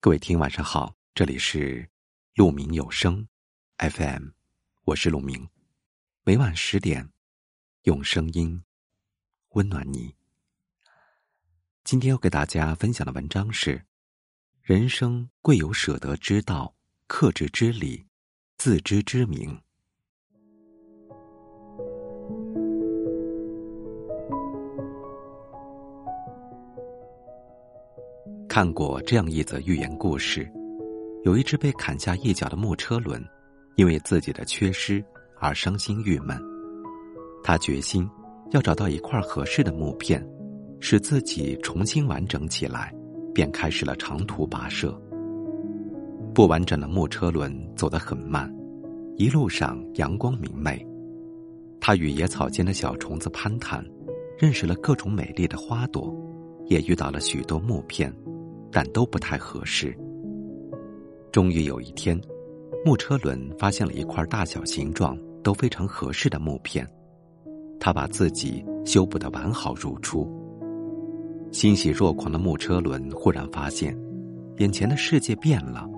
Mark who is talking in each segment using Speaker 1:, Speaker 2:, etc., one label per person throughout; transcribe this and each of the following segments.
Speaker 1: 各位听，晚上好，这里是鹿鸣有声 FM，我是鹿鸣，每晚十点用声音温暖你。今天要给大家分享的文章是：人生贵有舍得之道、克制之理、自知之明。看过这样一则寓言故事：有一只被砍下一角的木车轮，因为自己的缺失而伤心郁闷。他决心要找到一块合适的木片，使自己重新完整起来，便开始了长途跋涉。不完整的木车轮走得很慢，一路上阳光明媚。他与野草间的小虫子攀谈，认识了各种美丽的花朵，也遇到了许多木片。但都不太合适。终于有一天，木车轮发现了一块大小形状都非常合适的木片，他把自己修补的完好如初。欣喜若狂的木车轮忽然发现，眼前的世界变了，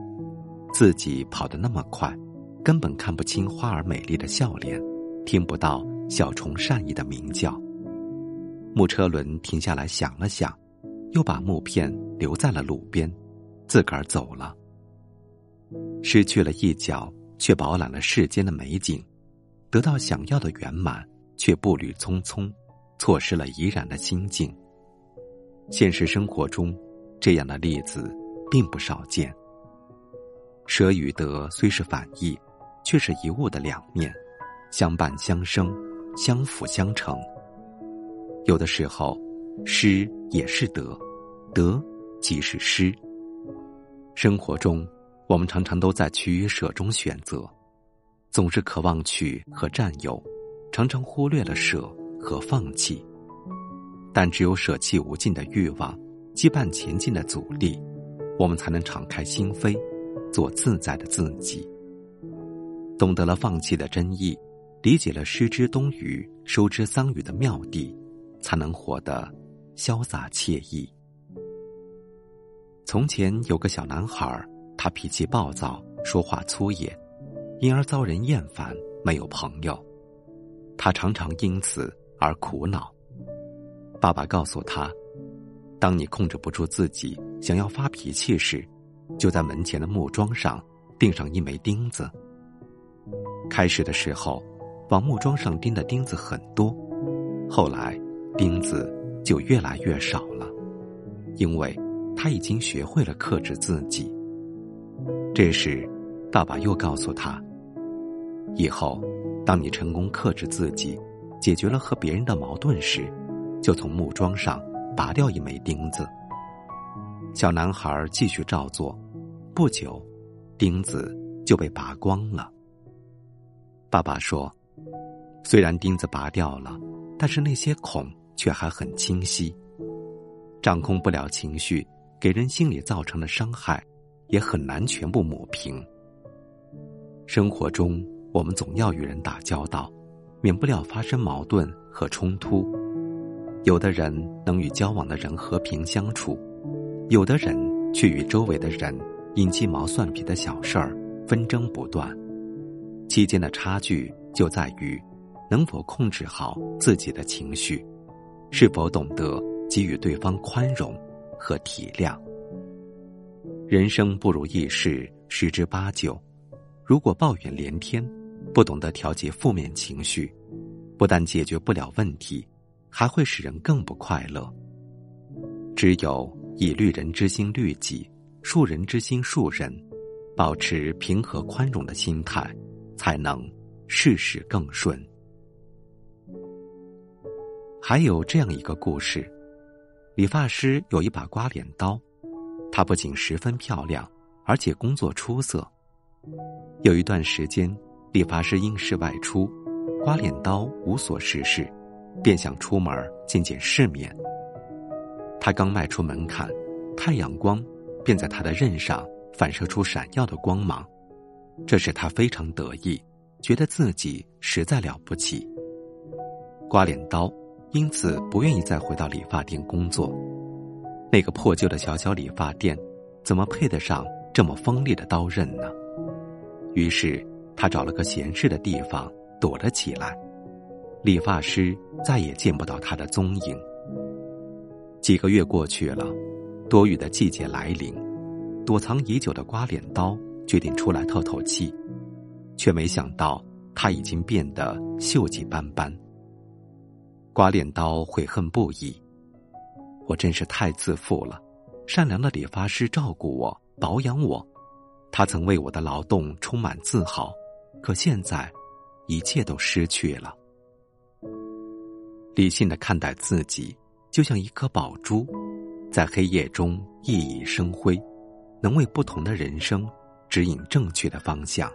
Speaker 1: 自己跑得那么快，根本看不清花儿美丽的笑脸，听不到小虫善意的鸣叫。木车轮停下来想了想。又把木片留在了路边，自个儿走了。失去了一角，却饱览了世间的美景；得到想要的圆满，却步履匆匆，错失了怡然的心境。现实生活中，这样的例子并不少见。舍与得虽是反义，却是一物的两面，相伴相生，相辅相成。有的时候。失也是得，得即是失。生活中，我们常常都在取舍中选择，总是渴望取和占有，常常忽略了舍和放弃。但只有舍弃无尽的欲望，羁绊前进的阻力，我们才能敞开心扉，做自在的自己。懂得了放弃的真意，理解了失之东隅，收之桑榆的妙谛，才能活得。潇洒惬意。从前有个小男孩，他脾气暴躁，说话粗野，因而遭人厌烦，没有朋友。他常常因此而苦恼。爸爸告诉他：“当你控制不住自己，想要发脾气时，就在门前的木桩上钉上一枚钉子。开始的时候，往木桩上钉的钉子很多，后来钉子。”就越来越少了，因为他已经学会了克制自己。这时，爸爸又告诉他：“以后，当你成功克制自己，解决了和别人的矛盾时，就从木桩上拔掉一枚钉子。”小男孩继续照做，不久，钉子就被拔光了。爸爸说：“虽然钉子拔掉了，但是那些孔……”却还很清晰，掌控不了情绪，给人心里造成的伤害，也很难全部抹平。生活中，我们总要与人打交道，免不了发生矛盾和冲突。有的人能与交往的人和平相处，有的人却与周围的人因鸡毛蒜皮的小事儿纷争不断。期间的差距就在于，能否控制好自己的情绪。是否懂得给予对方宽容和体谅？人生不如意事十之八九，如果抱怨连天，不懂得调节负面情绪，不但解决不了问题，还会使人更不快乐。只有以律人之心律己，恕人之心恕人，保持平和宽容的心态，才能事事更顺。还有这样一个故事：理发师有一把刮脸刀，它不仅十分漂亮，而且工作出色。有一段时间，理发师因事外出，刮脸刀无所事事，便想出门见见世面。他刚迈出门槛，太阳光便在他的刃上反射出闪耀的光芒，这使他非常得意，觉得自己实在了不起。刮脸刀。因此，不愿意再回到理发店工作。那个破旧的小小理发店，怎么配得上这么锋利的刀刃呢？于是他找了个闲适的地方躲了起来。理发师再也见不到他的踪影。几个月过去了，多雨的季节来临，躲藏已久的刮脸刀决定出来透透气，却没想到他已经变得锈迹斑斑。刮脸刀悔恨不已，我真是太自负了。善良的理发师照顾我、保养我，他曾为我的劳动充满自豪，可现在，一切都失去了。理性的看待自己，就像一颗宝珠，在黑夜中熠熠生辉，能为不同的人生指引正确的方向。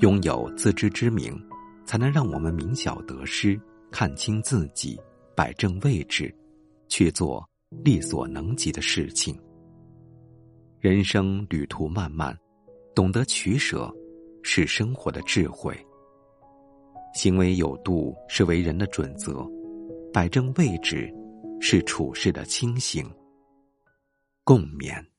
Speaker 1: 拥有自知之明，才能让我们明晓得失，看清自己，摆正位置，去做力所能及的事情。人生旅途漫漫，懂得取舍，是生活的智慧。行为有度是为人的准则，摆正位置是处事的清醒。共勉。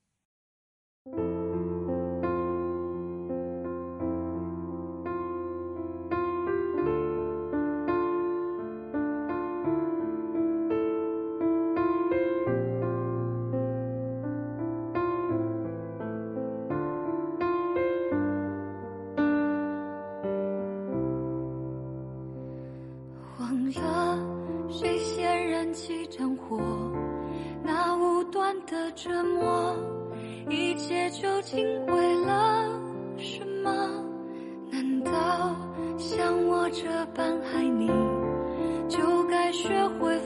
Speaker 2: 的折磨，一切究竟为了什么？难道像我这般爱你，就该学会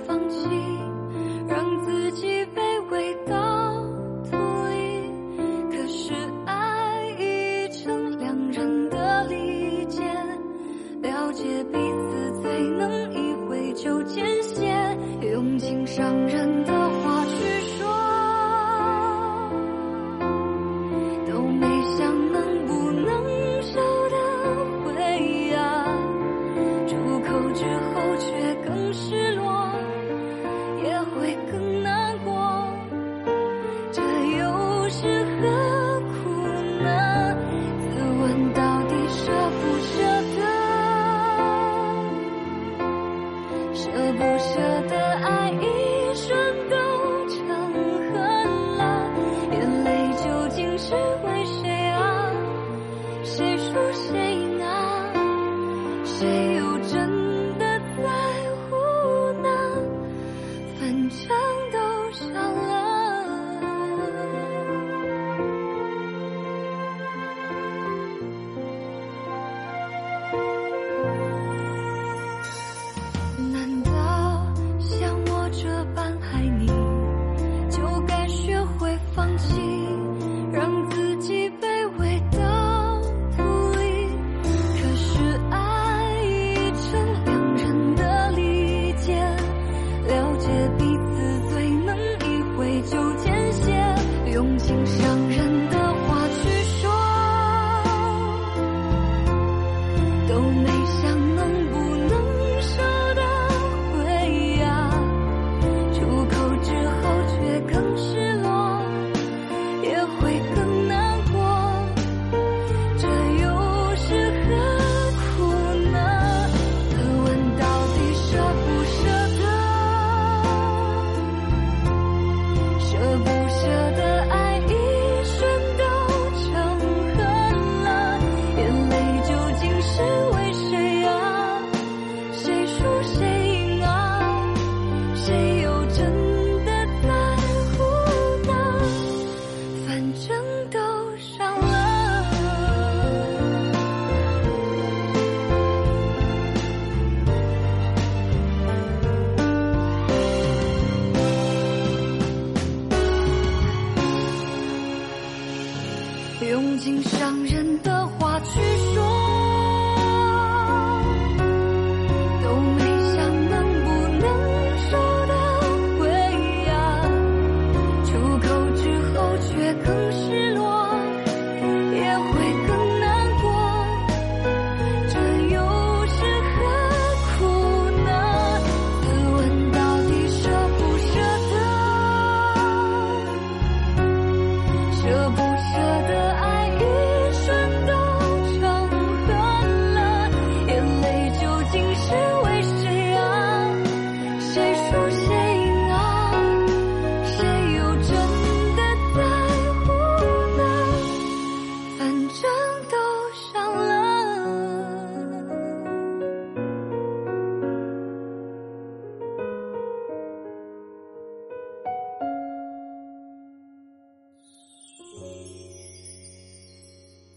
Speaker 2: 心上人的话去说，都没想能不能收得回啊。出口之后却